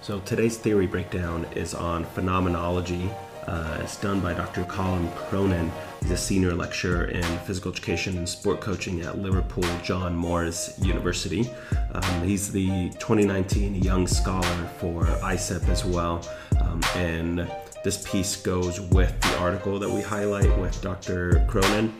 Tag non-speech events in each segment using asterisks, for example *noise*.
So today's theory breakdown is on phenomenology. Uh, it's done by Dr. Colm Cronin. He's a senior lecturer in physical education and sport coaching at Liverpool John Moores University. Um, he's the 2019 Young Scholar for AIESEP as well. Um, and this piece goes with the article that we highlight with Dr. Cronin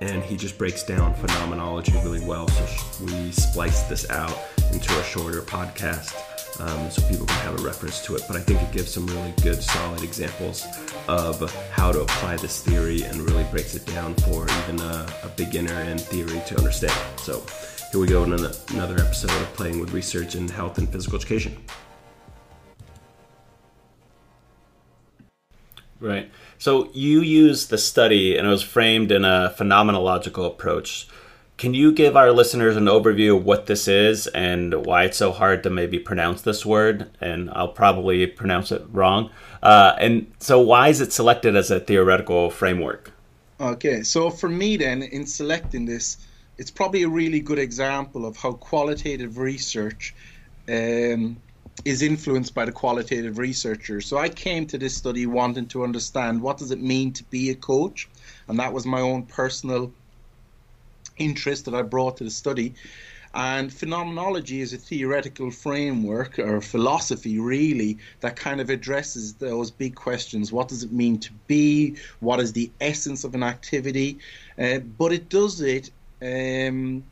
and he just breaks down phenomenology really well. So we spliced this out into a shorter podcast um, so people can have a reference to it. But I think it gives some really good, solid examples of how to apply this theory and really breaks it down for even a, a beginner in theory to understand. So here we go in another episode of Playing with Research in Health and Physical Education. Right. So you use the study, and it was framed in a phenomenological approach. Can you give our listeners an overview of what this is and why it's so hard to maybe pronounce this word? And I'll probably pronounce it wrong. Uh, and so, why is it selected as a theoretical framework? Okay, so for me, then, in selecting this, it's probably a really good example of how qualitative research um, is influenced by the qualitative researcher. So I came to this study wanting to understand what does it mean to be a coach, and that was my own personal interest that I brought to the study. And phenomenology is a theoretical framework or philosophy, really, that kind of addresses those big questions. What does it mean to be? What is the essence of an activity? Uh, but it does it um,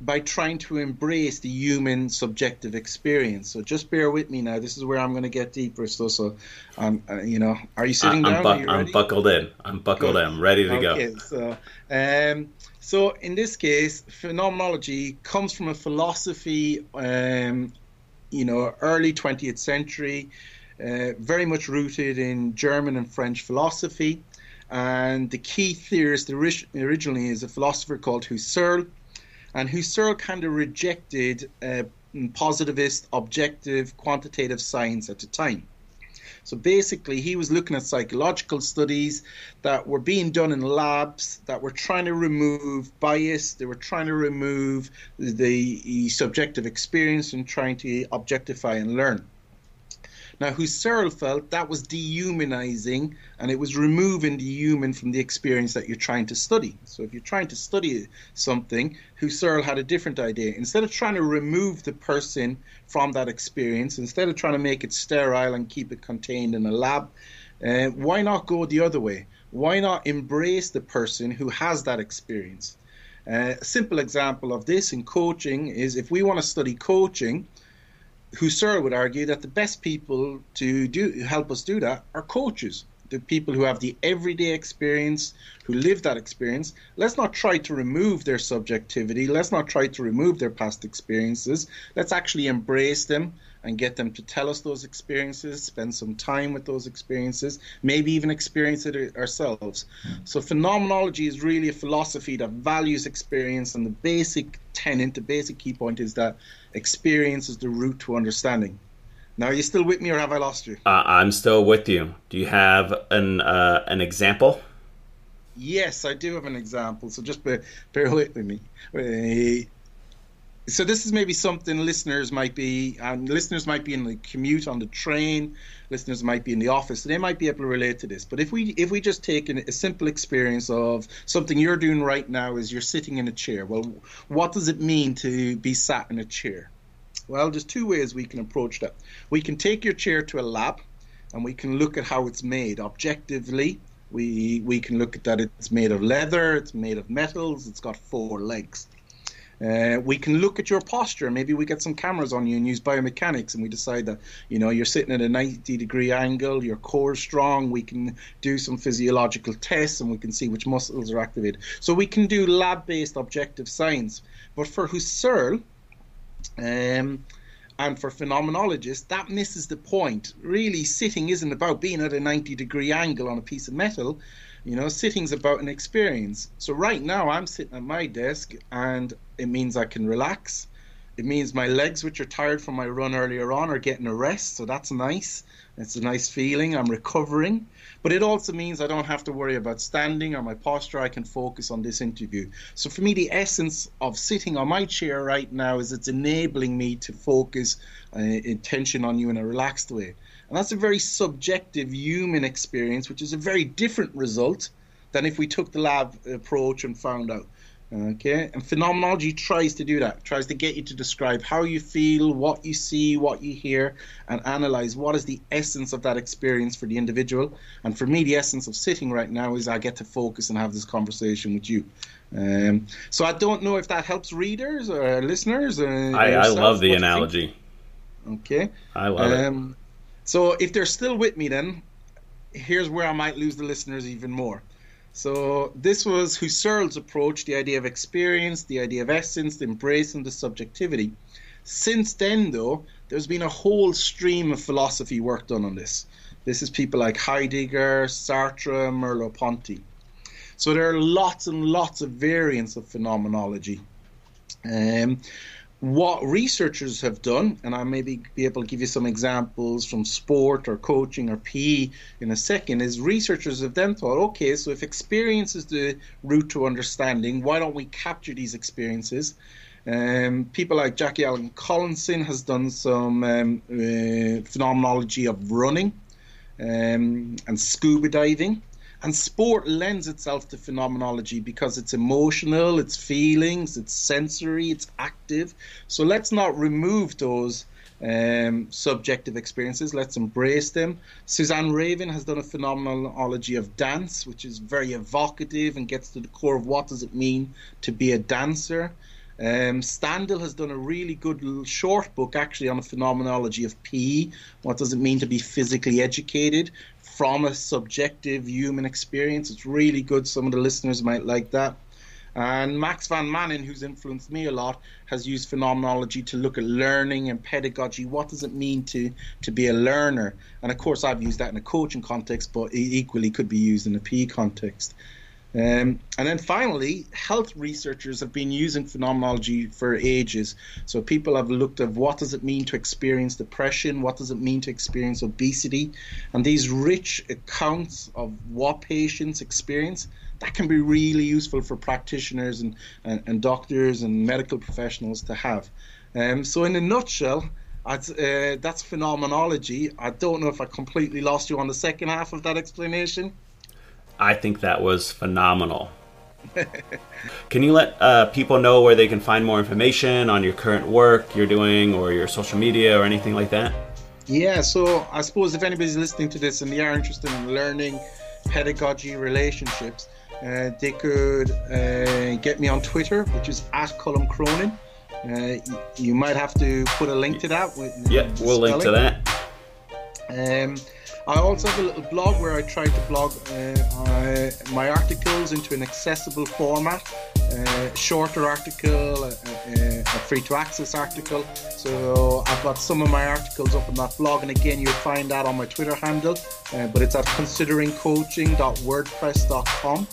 by trying to embrace the human subjective experience. So just bear with me now. This is where I'm going to get deeper. So, so, um, uh, you know, are you sitting I'm down? Bu- I'm buckled in. I'm buckled Good. in. I'm ready to okay, go. So, um, so in this case, phenomenology comes from a philosophy, um, you know, early 20th century, uh, very much rooted in German and French philosophy. And the key theorist originally is a philosopher called Husserl and Husserl kind of rejected uh, positivist, objective, quantitative science at the time. So basically, he was looking at psychological studies that were being done in labs that were trying to remove bias, they were trying to remove the, the subjective experience and trying to objectify and learn. Now, Husserl felt that was dehumanizing and it was removing the human from the experience that you're trying to study. So, if you're trying to study something, Husserl had a different idea. Instead of trying to remove the person from that experience, instead of trying to make it sterile and keep it contained in a lab, uh, why not go the other way? Why not embrace the person who has that experience? Uh, a simple example of this in coaching is if we want to study coaching, Husserl would argue that the best people to do help us do that are coaches, the people who have the everyday experience, who live that experience. Let's not try to remove their subjectivity. Let's not try to remove their past experiences. Let's actually embrace them and get them to tell us those experiences, spend some time with those experiences, maybe even experience it ourselves. So, phenomenology is really a philosophy that values experience, and the basic tenet, the basic key point is that experience is the route to understanding. Now, are you still with me, or have I lost you? Uh, I'm still with you. Do you have an uh, an example? Yes, I do have an example. So just bear, bear with me. So this is maybe something listeners might be and listeners might be in the commute on the train listeners might be in the office so they might be able to relate to this. But if we if we just take an, a simple experience of something you're doing right now is you're sitting in a chair. Well what does it mean to be sat in a chair? Well there's two ways we can approach that. We can take your chair to a lab and we can look at how it's made objectively. We we can look at that it's made of leather it's made of metals it's got four legs uh, we can look at your posture. Maybe we get some cameras on you and use biomechanics, and we decide that you know you're sitting at a 90 degree angle, your core strong. We can do some physiological tests, and we can see which muscles are activated. So we can do lab-based objective science. But for Husserl, um, and for phenomenologists, that misses the point. Really, sitting isn't about being at a 90 degree angle on a piece of metal. You know, sitting's about an experience. So right now I'm sitting at my desk and it means I can relax. It means my legs, which are tired from my run earlier on, are getting a rest, so that's nice. It's a nice feeling. I'm recovering. But it also means I don't have to worry about standing or my posture. I can focus on this interview. So for me, the essence of sitting on my chair right now is it's enabling me to focus uh, attention on you in a relaxed way. And that's a very subjective human experience, which is a very different result than if we took the lab approach and found out. Okay, and phenomenology tries to do that, tries to get you to describe how you feel, what you see, what you hear, and analyze what is the essence of that experience for the individual. And for me, the essence of sitting right now is I get to focus and have this conversation with you. Um, so I don't know if that helps readers or listeners. Or I, I love the analogy. Okay, I love um, it. So if they're still with me, then here's where I might lose the listeners even more. So this was Husserl's approach, the idea of experience, the idea of essence, the embrace and the subjectivity. Since then, though, there's been a whole stream of philosophy work done on this. This is people like Heidegger, Sartre, Merleau-Ponty. So there are lots and lots of variants of phenomenology. Um, what researchers have done, and I maybe be able to give you some examples from sport or coaching or PE in a second, is researchers have then thought, okay, so if experience is the route to understanding, why don't we capture these experiences? Um, people like Jackie Allen Collinson has done some um, uh, phenomenology of running um, and scuba diving. And sport lends itself to phenomenology because it's emotional, it's feelings, it's sensory, it's active. So let's not remove those um, subjective experiences. Let's embrace them. Susanne Ravn has done a phenomenology of dance, which is very evocative and gets to the core of what does it mean to be a dancer. Um, Standal has done a really good short book actually on the phenomenology of PE. What does it mean to be physically educated? From a subjective human experience. It's really good. Some of the listeners might like that. And Max van Manen, who's influenced me a lot, has used phenomenology to look at learning and pedagogy. What does it mean to to be a learner? And of course, I've used that in a coaching context, but it equally could be used in a PE context. Um, and then finally, health researchers have been using phenomenology for ages. So people have looked at what does it mean to experience depression, what does it mean to experience obesity, and these rich accounts of what patients experience that can be really useful for practitioners and, and, and doctors and medical professionals to have. Um, so in a nutshell, uh, that's phenomenology. I don't know if I completely lost you on the second half of that explanation. I think that was phenomenal. *laughs* can you let uh, people know where they can find more information on your current work you're doing or your social media or anything like that? Yeah, so I suppose if anybody's listening to this and they are interested in learning pedagogy relationships, uh, they could uh, get me on Twitter, which is at Colm Cronin. Uh, you might have to put a link to that. With, yeah, we'll link to that. Um, I also have a little blog where I try to blog uh, my articles into an accessible format, uh, shorter article, a, a, free to access article. So I've got some of my articles up on that blog, and again, you'll find that on my Twitter handle, uh, but it's at consideringcoaching.wordpress.com.